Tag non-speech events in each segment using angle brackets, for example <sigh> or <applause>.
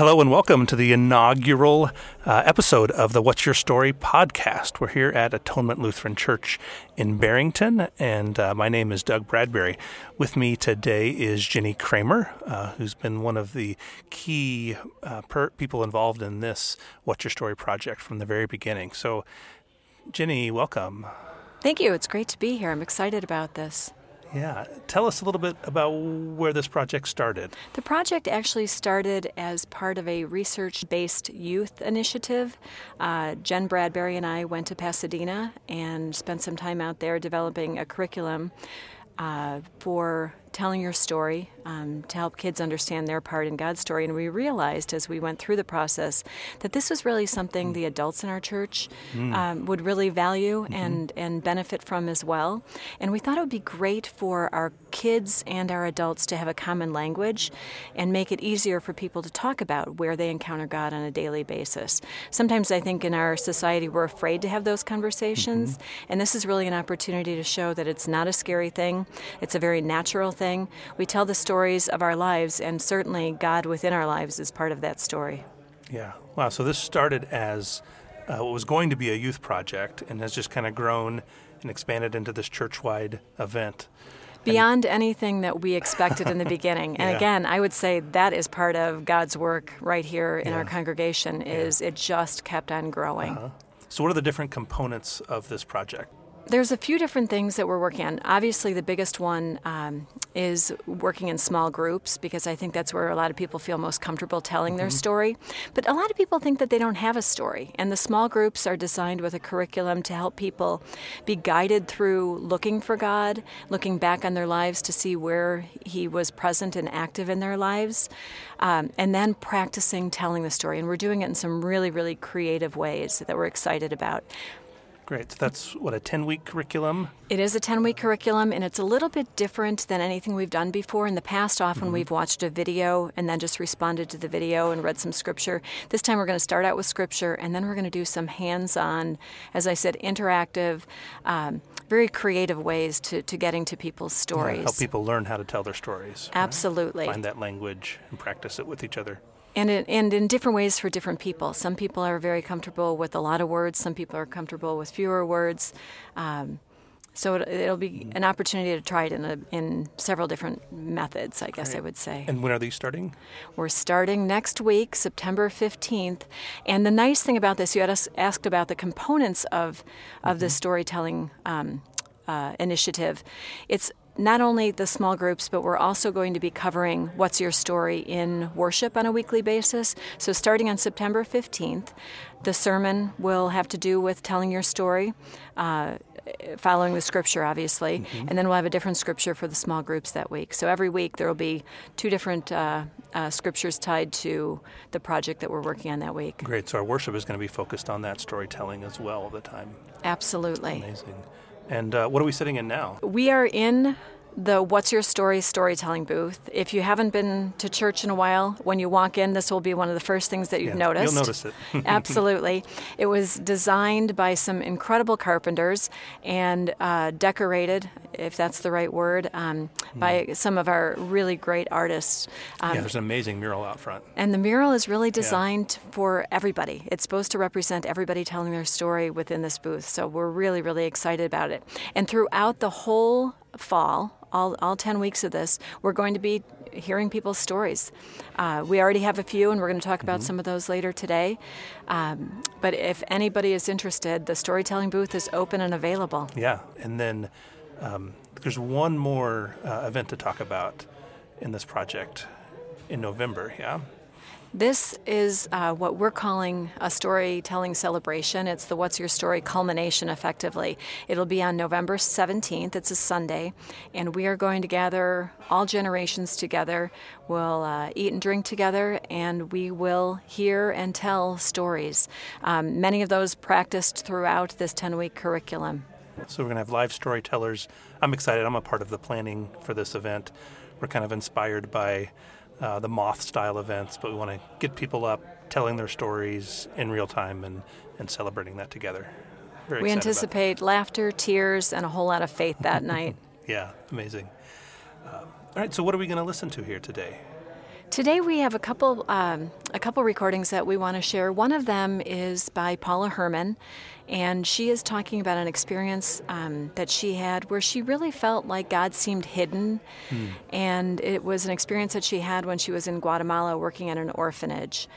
Hello and welcome to the inaugural uh, episode of the What's Your Story podcast. We're here at Atonement Lutheran Church in Barrington, and uh, my name is Doug Bradbury. With me today is Jennie Kramer, uh, who's been one of the key uh, per- people involved in this What's Your Story project from the very beginning. So, Jennie, welcome. Thank you. It's great to be here. I'm excited about this. Yeah. Tell us a little bit about where this project started. The project actually started as part of a research based youth initiative. Uh, Jen Bradbury and I went to Pasadena and spent some time out there developing a curriculum uh, for telling your story um, to help kids understand their part in God's story. And we realized as we went through the process that this was really something the adults in our church mm. um, would really value mm-hmm. and, and benefit from as well. And we thought it would be great for our kids and our adults to have a common language and make it easier for people to talk about where they encounter God on a daily basis. Sometimes I think in our society we're afraid to have those conversations, mm-hmm. and this is really an opportunity to show that it's not a scary thing, it's a very natural thing. We tell the stories of our lives, and certainly God within our lives is part of that story. Yeah. Wow. So this started as uh, what was going to be a youth project and has just kind of grown and expanded into this church wide event. Beyond anything that we expected in the <laughs> beginning. And yeah. again, I would say that is part of God's work right here in yeah. our congregation is yeah. it just kept on growing. Uh-huh. So what are the different components of this project? There's a few different things that we're working on. Obviously, the biggest one um, is working in small groups because I think that's where a lot of people feel most comfortable telling mm-hmm. their story. But a lot of people think that they don't have a story, and the small groups are designed with a curriculum to help people be guided through looking for God, looking back on their lives to see where He was present and active in their lives, um, and then practicing telling the story. And we're doing it in some really, really creative ways that we're excited about. Great. So that's what a 10 week curriculum? It is a 10 week curriculum, and it's a little bit different than anything we've done before. In the past, often mm-hmm. we've watched a video and then just responded to the video and read some scripture. This time, we're going to start out with scripture, and then we're going to do some hands on, as I said, interactive, um, very creative ways to, to getting to people's stories. Yeah, help people learn how to tell their stories. Absolutely. Right? Find that language and practice it with each other and in, and in different ways for different people. Some people are very comfortable with a lot of words. Some people are comfortable with fewer words. Um, so it, will be an opportunity to try it in a, in several different methods, I guess I would say. And when are these starting? We're starting next week, September 15th. And the nice thing about this, you had us asked about the components of of mm-hmm. the storytelling um, uh, initiative. It's not only the small groups, but we're also going to be covering What's Your Story in worship on a weekly basis. So, starting on September 15th, the sermon will have to do with telling your story. Uh, following the scripture, obviously, mm-hmm. and then we'll have a different scripture for the small groups that week. So every week there will be two different uh, uh, scriptures tied to the project that we're working on that week. Great. So our worship is going to be focused on that storytelling as well all the time. Absolutely. Amazing. And uh, what are we sitting in now? We are in the What's Your Story storytelling booth. If you haven't been to church in a while, when you walk in, this will be one of the first things that you've yeah, noticed. You'll notice it. <laughs> Absolutely. It was designed by some incredible carpenters and uh, decorated, if that's the right word, um, mm. by some of our really great artists. Um, yeah, there's an amazing mural out front. And the mural is really designed yeah. for everybody. It's supposed to represent everybody telling their story within this booth. So we're really, really excited about it. And throughout the whole fall, all, all 10 weeks of this, we're going to be hearing people's stories. Uh, we already have a few, and we're going to talk about mm-hmm. some of those later today. Um, but if anybody is interested, the storytelling booth is open and available. Yeah, and then um, there's one more uh, event to talk about in this project in November, yeah? This is uh, what we're calling a storytelling celebration. It's the What's Your Story culmination, effectively. It'll be on November 17th. It's a Sunday, and we are going to gather all generations together. We'll uh, eat and drink together, and we will hear and tell stories. Um, many of those practiced throughout this 10 week curriculum. So, we're going to have live storytellers. I'm excited. I'm a part of the planning for this event. We're kind of inspired by uh, the moth style events, but we want to get people up telling their stories in real time and, and celebrating that together. Very we anticipate laughter, tears, and a whole lot of faith that night. <laughs> Yeah, amazing. Uh, all right, so what are we going to listen to here today? Today we have a couple um, a couple recordings that we want to share. One of them is by Paula Herman, and she is talking about an experience um, that she had where she really felt like God seemed hidden, hmm. and it was an experience that she had when she was in Guatemala working at an orphanage,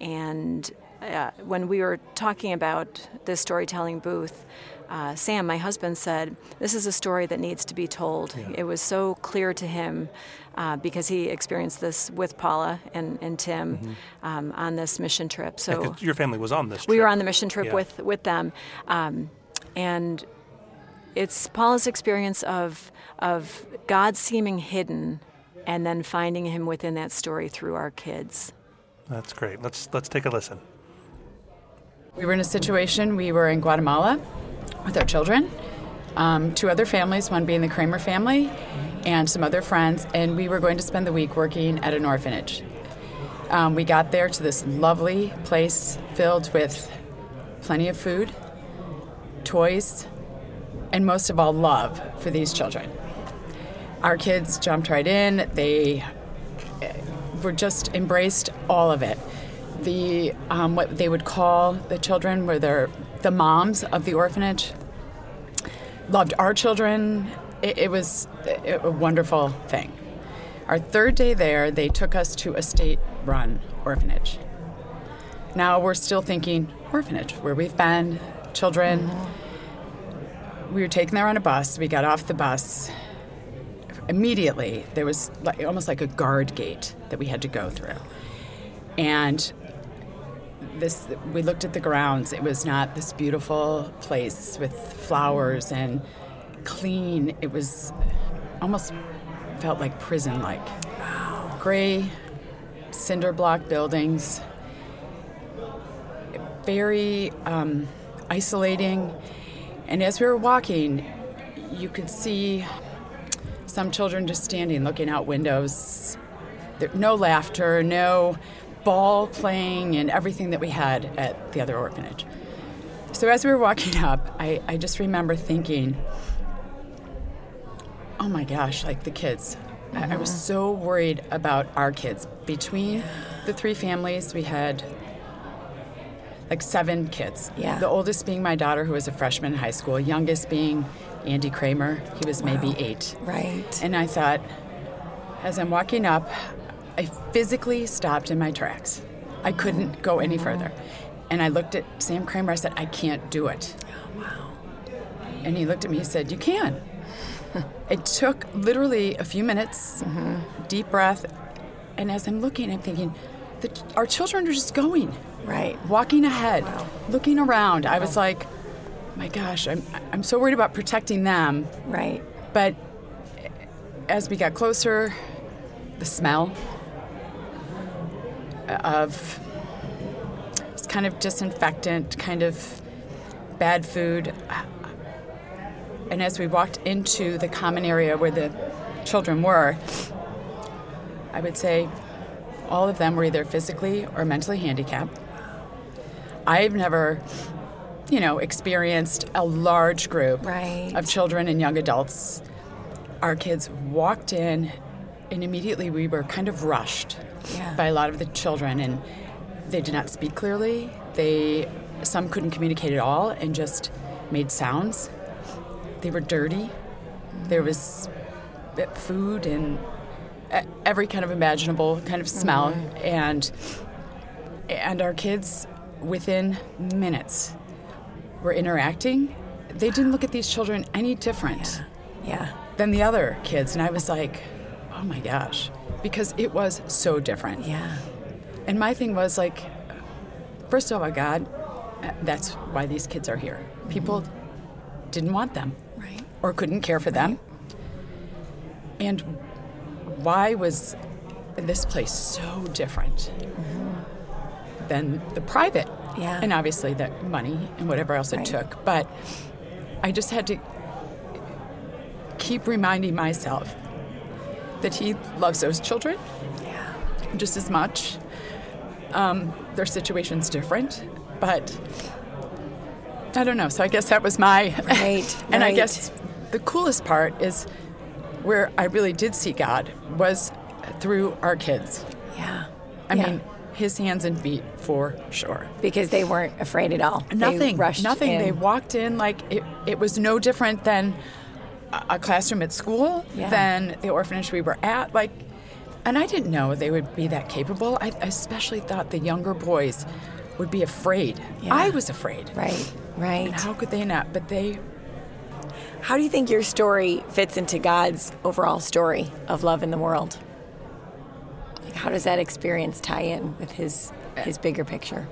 and uh, when we were talking about this storytelling booth, uh, Sam, my husband, said, This is a story that needs to be told. Yeah. It was so clear to him uh, because he experienced this with Paula and, and Tim mm-hmm. um, on this mission trip. So yeah, your family was on this. Trip. We were on the mission trip yeah. with with them, um, and it's Paula's experience of of God seeming hidden, and then finding Him within that story through our kids. That's great. Let's let's take a listen. We were in a situation. We were in Guatemala with our children, um, two other families, one being the Kramer family, and some other friends, and we were going to spend the week working at an orphanage. Um, we got there to this lovely place filled with plenty of food, toys, and most of all, love for these children. Our kids jumped right in. They eh, were just embraced all of it. The um, what they would call the children were their the moms of the orphanage loved our children. It, it was a wonderful thing. Our third day there, they took us to a state run orphanage. Now we're still thinking orphanage, where we've been, children. Mm-hmm. We were taken there on a bus. We got off the bus. Immediately, there was like, almost like a guard gate that we had to go through. And this we looked at the grounds it was not this beautiful place with flowers and clean it was almost felt like prison like wow. gray cinder block buildings very um, isolating and as we were walking you could see some children just standing looking out windows there, no laughter no ball playing and everything that we had at the other orphanage. So as we were walking <laughs> up, I, I just remember thinking, oh my gosh, like the kids. Mm-hmm. I, I was so worried about our kids. Between the three families, we had like seven kids. Yeah. The oldest being my daughter, who was a freshman in high school, youngest being Andy Kramer. He was wow. maybe eight. Right. And I thought, as I'm walking up, I physically stopped in my tracks. I couldn't go any further. And I looked at Sam Kramer. I said, I can't do it. Oh, wow. And he looked at me. He said, You can. <laughs> it took literally a few minutes, mm-hmm. deep breath. And as I'm looking, I'm thinking, our children are just going. Right. Walking ahead, wow. looking around. Wow. I was like, my gosh, I'm, I'm so worried about protecting them. Right. But as we got closer, the smell, of it's kind of disinfectant, kind of bad food. And as we walked into the common area where the children were, I would say all of them were either physically or mentally handicapped. I've never, you know, experienced a large group right. of children and young adults. Our kids walked in, and immediately we were kind of rushed yeah. by a lot of the children, and they did not speak clearly. They some couldn't communicate at all and just made sounds. They were dirty. There was food and every kind of imaginable kind of smell, mm-hmm. and and our kids within minutes were interacting. They didn't look at these children any different. Yeah. yeah. Than the other kids, and I was like, oh my gosh because it was so different. Yeah. And my thing was like, first of all, God, that's why these kids are here. People mm-hmm. didn't want them, right, or couldn't care for them. And why was this place so different mm-hmm. than the private? Yeah. And obviously the money and whatever else right. it took, but I just had to keep reminding myself that he loves those children yeah. just as much. Um, their situation's different, but I don't know. So I guess that was my. Right. <laughs> and right. I guess the coolest part is where I really did see God was through our kids. Yeah. I Yeah. mean, his hands and feet for sure. because they weren't afraid at all. They Nothing. rushed nothing. in. They walked in like it, it was no different than a classroom at school, Yeah. than the orphanage we were at. Like, and I didn't know they would be that capable. I I especially thought the younger boys would be afraid. Yeah. I was afraid. Right, right. And how could they not? But they How do you think your story fits into God's overall story of love in the world? Like, how does that experience tie in with his his bigger picture?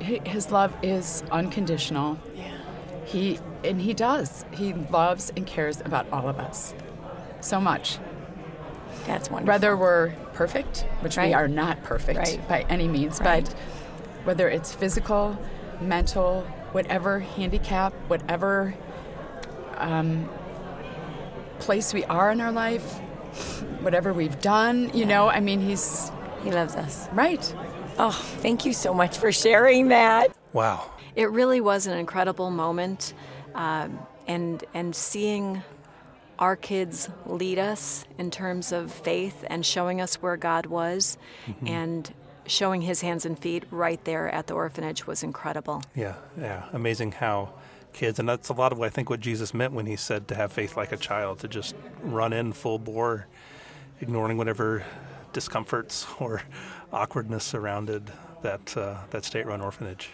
his love is unconditional. Yeah. He and he does. He loves and cares about all of us so much. That's wonderful. Whether we're perfect, which Right. we are not perfect Right. by any means, Right. but whether it's physical, mental, whatever handicap, whatever um, place we are in our life, whatever we've done, you know, I mean, he's he loves us. right. Oh, thank you so much for sharing that. Wow. It really was an incredible moment, um, and and seeing our kids lead us in terms of faith and showing us where God was, and showing His hands and feet right there at the orphanage was incredible. Yeah, yeah. Amazing how kids, and that's a lot of what I think what Jesus meant when he said to have faith like a child, to just run in full bore, ignoring whatever discomforts or <laughs> awkwardness surrounded that uh, that state-run orphanage.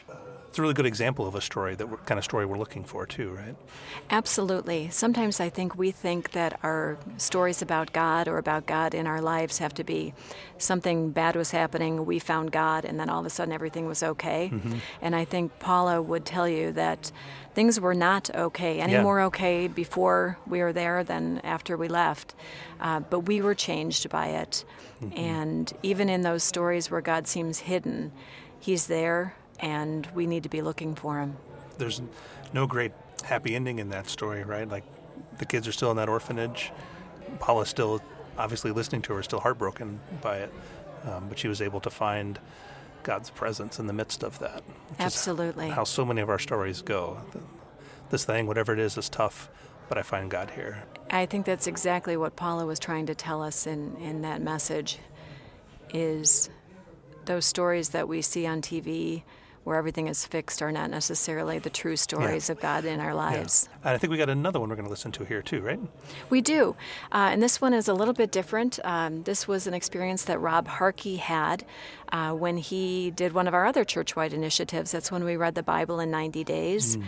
It's a really good example of a story that kind of story we're looking for too, right? Absolutely. Sometimes I think we think that our stories about God or about God in our lives have to be something bad was happening, we found God, and then all of a sudden everything was okay. And I think Paula would tell you that things were not okay, any Yeah. more okay before we were there than after we left. Uh, but we were changed by it. And even in those stories where God seems hidden, He's there, and we need to be looking for Him. There's no great happy ending in that story, right? Like the kids are still in that orphanage. Paula's still obviously listening to her, still heartbroken by it, um, but she was able to find God's presence in the midst of that. Absolutely. how so many of our stories go. This thing, whatever it is, is tough, but I find God here. I think that's exactly what Paula was trying to tell us in, in that message is those stories that we see on TV where everything is fixed are not necessarily the true stories of God in our Yeah. lives. And I think we got another one we're going to listen to here too, right? We do. Uh, and this one is a little bit different. Um, this was an experience that Rob Harkey had uh, when he did one of our other churchwide initiatives. That's when we read the Bible in 90 days.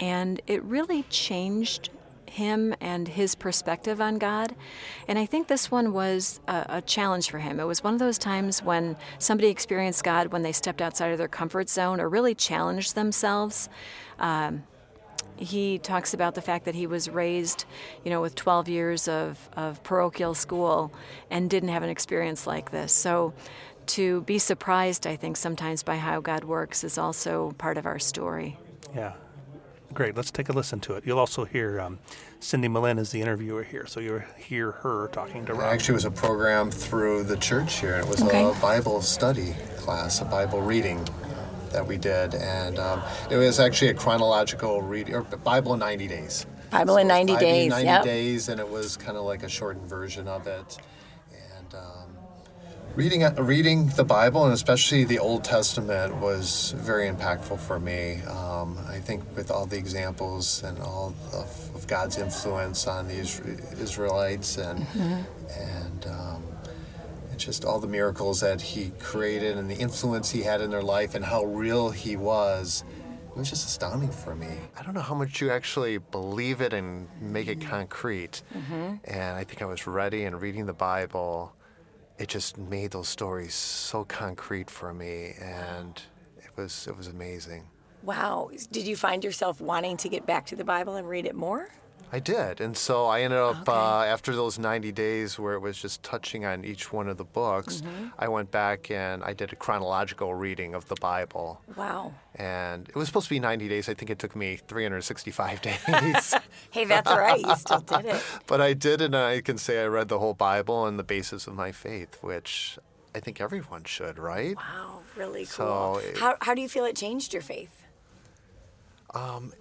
And it really changed him and his perspective on God. And I think this one was a, a challenge for him. It was one of those times when somebody experienced God when they stepped outside of their comfort zone or really challenged themselves. Um, he talks about the fact that he was raised, you know, with 12 years of, of parochial school and didn't have an experience like this. So to be surprised, I think, sometimes by how God works is also part of our story. Yeah. Great. Let's take a listen to it. You'll also hear um, Cindy Malin is the interviewer here, so you'll hear her talking to It Rob. actually was a program through the church here. It was Okay. a Bible study class, a Bible reading that we did, and um, it was actually a chronological reading, or Bible in 90 days. Bible in 90 days. 90 yep. days, and it was kind of like a shortened version of it. And um, reading reading the Bible, and especially the Old Testament, was very impactful for me. Um, I think with all the examples and all of, of God's influence on the Israelites and and um, just all the miracles that He created and the influence He had in their life and how real He was. It was just astounding for me. I don't know how much you actually believe it and make it concrete. And I think I was ready and reading the Bible. It just made those stories so concrete for me, and it was it was amazing. Wow. Did you find yourself wanting to get back to the Bible and read it more? I did, and so I ended up Okay. uh, after those 90 days where it was just touching on each one of the books. I went back and I did a chronological reading of the Bible, Wow. and it was supposed to be 90 days. I think it took me 365 <laughs> days, <laughs> Hey, that's right. You still did it. <laughs> but I did, and I can say I read the whole Bible and the basis of my faith, which I think everyone should, right? Wow, really cool. So it- how, how do you feel it changed your faith?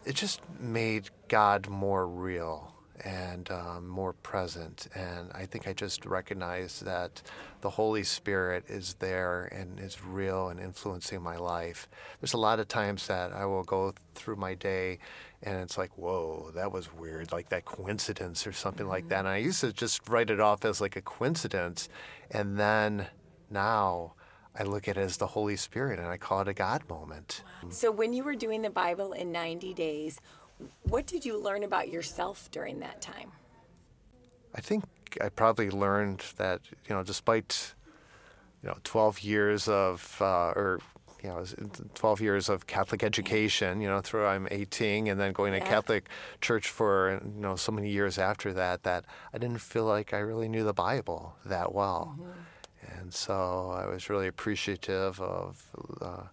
it just made God more real. and um, more present. And I think I just recognize that the Holy Spirit is there and is real and influencing my life. There's a lot of times that I will go through my day and it's like, whoa, that was weird, like that coincidence or something mm-hmm. like that. And I used to just write it off as like a coincidence. And then now, I look at it as the Holy Spirit and I call it a God moment. So, when you were doing the Bible in 90 days, what did you learn about yourself during that time? I think I probably learned that, you know, despite, you know, 12 years of, uh, or, you know, 12 years of Catholic education, you know, through I'm 18 and then going to Catholic church for, you know, so many years after that, that I didn't feel like I really knew the Bible that well. Mm-hmm. And so I was really appreciative of uh,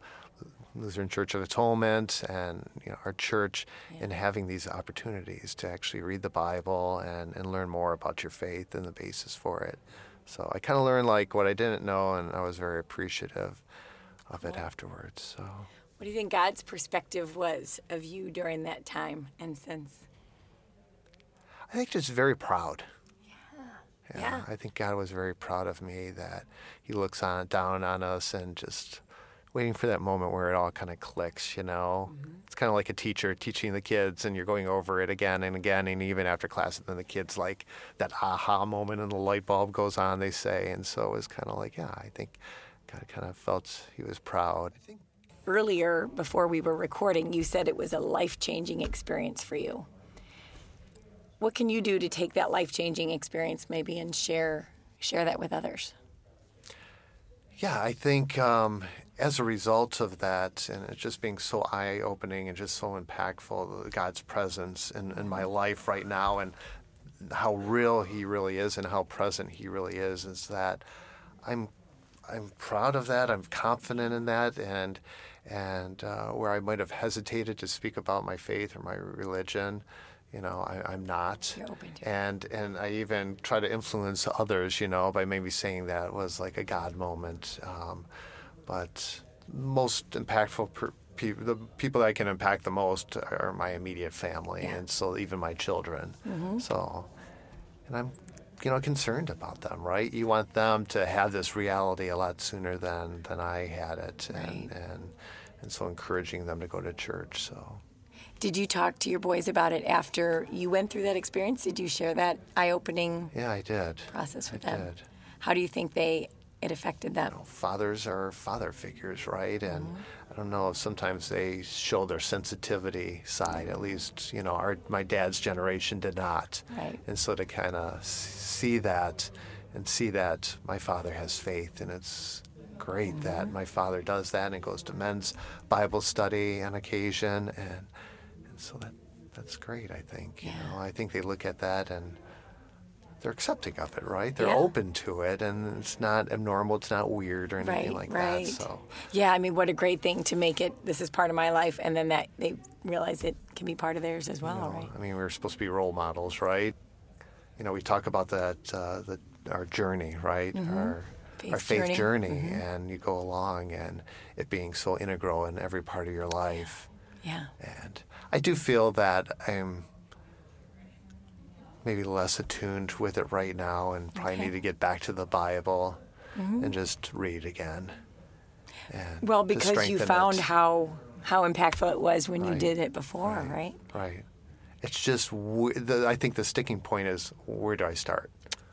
Lutheran Church of Atonement and you know, our church yeah. in having these opportunities to actually read the Bible and, and learn more about your faith and the basis for it. So I kind of learned like what I didn't know, and I was very appreciative of it afterwards. So, what do you think God's perspective was of you during that time and since? I think just very proud. Yeah. yeah. yeah. I think God was very proud of me that He looks on down on us and just waiting for that moment where it all kind of clicks, you know? Mm-hmm. It's kind of like a teacher teaching the kids and you're going over it again and again. And even after class, and then the kids like that aha moment and the light bulb goes on, they say. And so it was kind of like, yeah, I think God kind of felt he was proud. I think earlier, before we were recording, you said it was a life changing experience for you. What can you do to take that life changing experience maybe and share share that with others? Yeah, I think um, as a result of that, and it just being so eye opening and just so impactful, God's presence in, in my life right now and how real He really is and how present He really is, is that I'm I'm proud of that. I'm confident in that, and and uh, where I might have hesitated to speak about my faith or my religion, you know, I, am not. And and I even try to influence others, you know, by maybe saying that was like a God moment. Um, but most impactful per, pe- the people that I can impact the most are my immediate family, yeah. and so even my children. Mm-hmm. So, and I'm, you know, concerned about them. Right? You want them to have this reality a lot sooner than than I had it, right. and and and so encouraging them to go to church. So. Did you talk to your boys about it after you went through that experience? Did you share that eye-opening? Yeah, I did. Process with I them. Did. How do you think they it affected them. You know, fathers are father figures, right? And mm-hmm. I don't know if sometimes they show their sensitivity side. At least, you know, our my dad's generation did not. Right. And so to kind of see that and see that my father has faith, and it's great mm-hmm. that my father does that and goes to men's Bible study on occasion, and and so that that's great. I think. Yeah. You know, I think they look at that and they're accepting of it, right? They're yeah. open to it, and it's not abnormal. It's not weird or anything right, like right. that. So, yeah, I mean, what a great thing to make it. This is part of my life, and then that they realize it can be part of theirs as well, you know, right? I mean, we're supposed to be role models, right? You know, we talk about that uh, the our journey, right? Mm-hmm. Our faith our faith journey, journey mm-hmm. and you go along, and it being so integral in every part of your life. Yeah. And I do feel that I'm maybe less attuned with it right now and probably okay. need to get back to the Bible mm-hmm. and just read again. well, because you found it. how how impactful it was when right. you did it before, right? Right. right. It's just the, I think the sticking point is where do I start?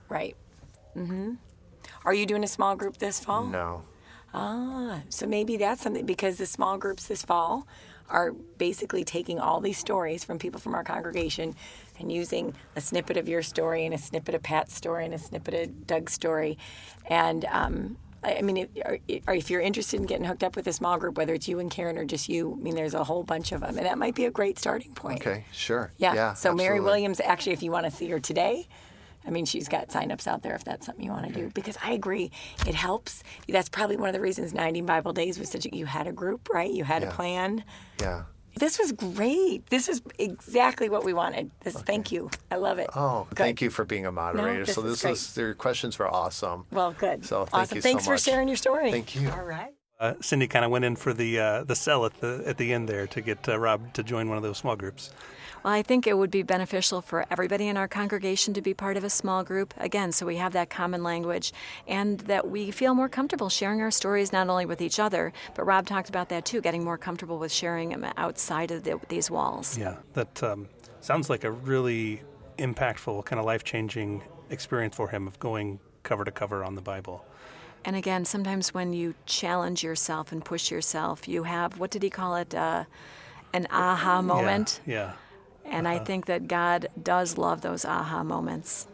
Right. Mm-hmm. Are you doing a small group this fall? No. Ah, so maybe that's something because the small groups this fall are basically taking all these stories from people from our congregation and using a snippet of your story and a snippet of Pat's story and a snippet of Doug's story. And um, I mean, if you're interested in getting hooked up with a small group, whether it's you and Karen or just you, I mean, there's a whole bunch of them, and that might be a great starting point. Okay, sure. Yeah. yeah so absolutely. Mary Williams, actually, if you want to see her today, I mean, she's got signups out there if that's something you want to okay. do. Because I agree, it helps. That's probably one of the reasons 90 Bible Days was such a, you had a group, right? You had yeah. a plan. Yeah. This was great. This is exactly what we wanted. This, okay. thank you. I love it. Oh, good. thank you for being a moderator. No, this so this is, your questions were awesome. Well, good. So thank awesome. you Thanks so for sharing your story. Thank you. All right. Uh, Cindy kind of went in for the uh, the sell at the at the end there to get uh, Rob to join one of those small groups. Well, I think it would be beneficial for everybody in our congregation to be part of a small group, again, so we have that common language and that we feel more comfortable sharing our stories not only with each other, but Rob talked about that too, getting more comfortable with sharing them outside of the, these walls. Yeah, that um, sounds like a really impactful, kind of life changing experience for him of going cover to cover on the Bible. And again, sometimes when you challenge yourself and push yourself, you have, what did he call it? Uh, an aha moment. Yeah. yeah. And uh-huh. I think that God does love those aha moments.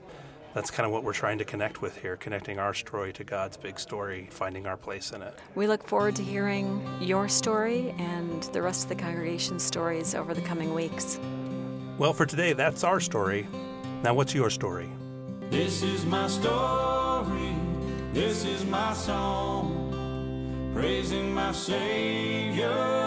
That's kind of what we're trying to connect with here, connecting our story to God's big story, finding our place in it. We look forward to hearing your story and the rest of the congregation's stories over the coming weeks. Well, for today, that's our story. Now, what's your story? This is my story. This is my song. Praising my Savior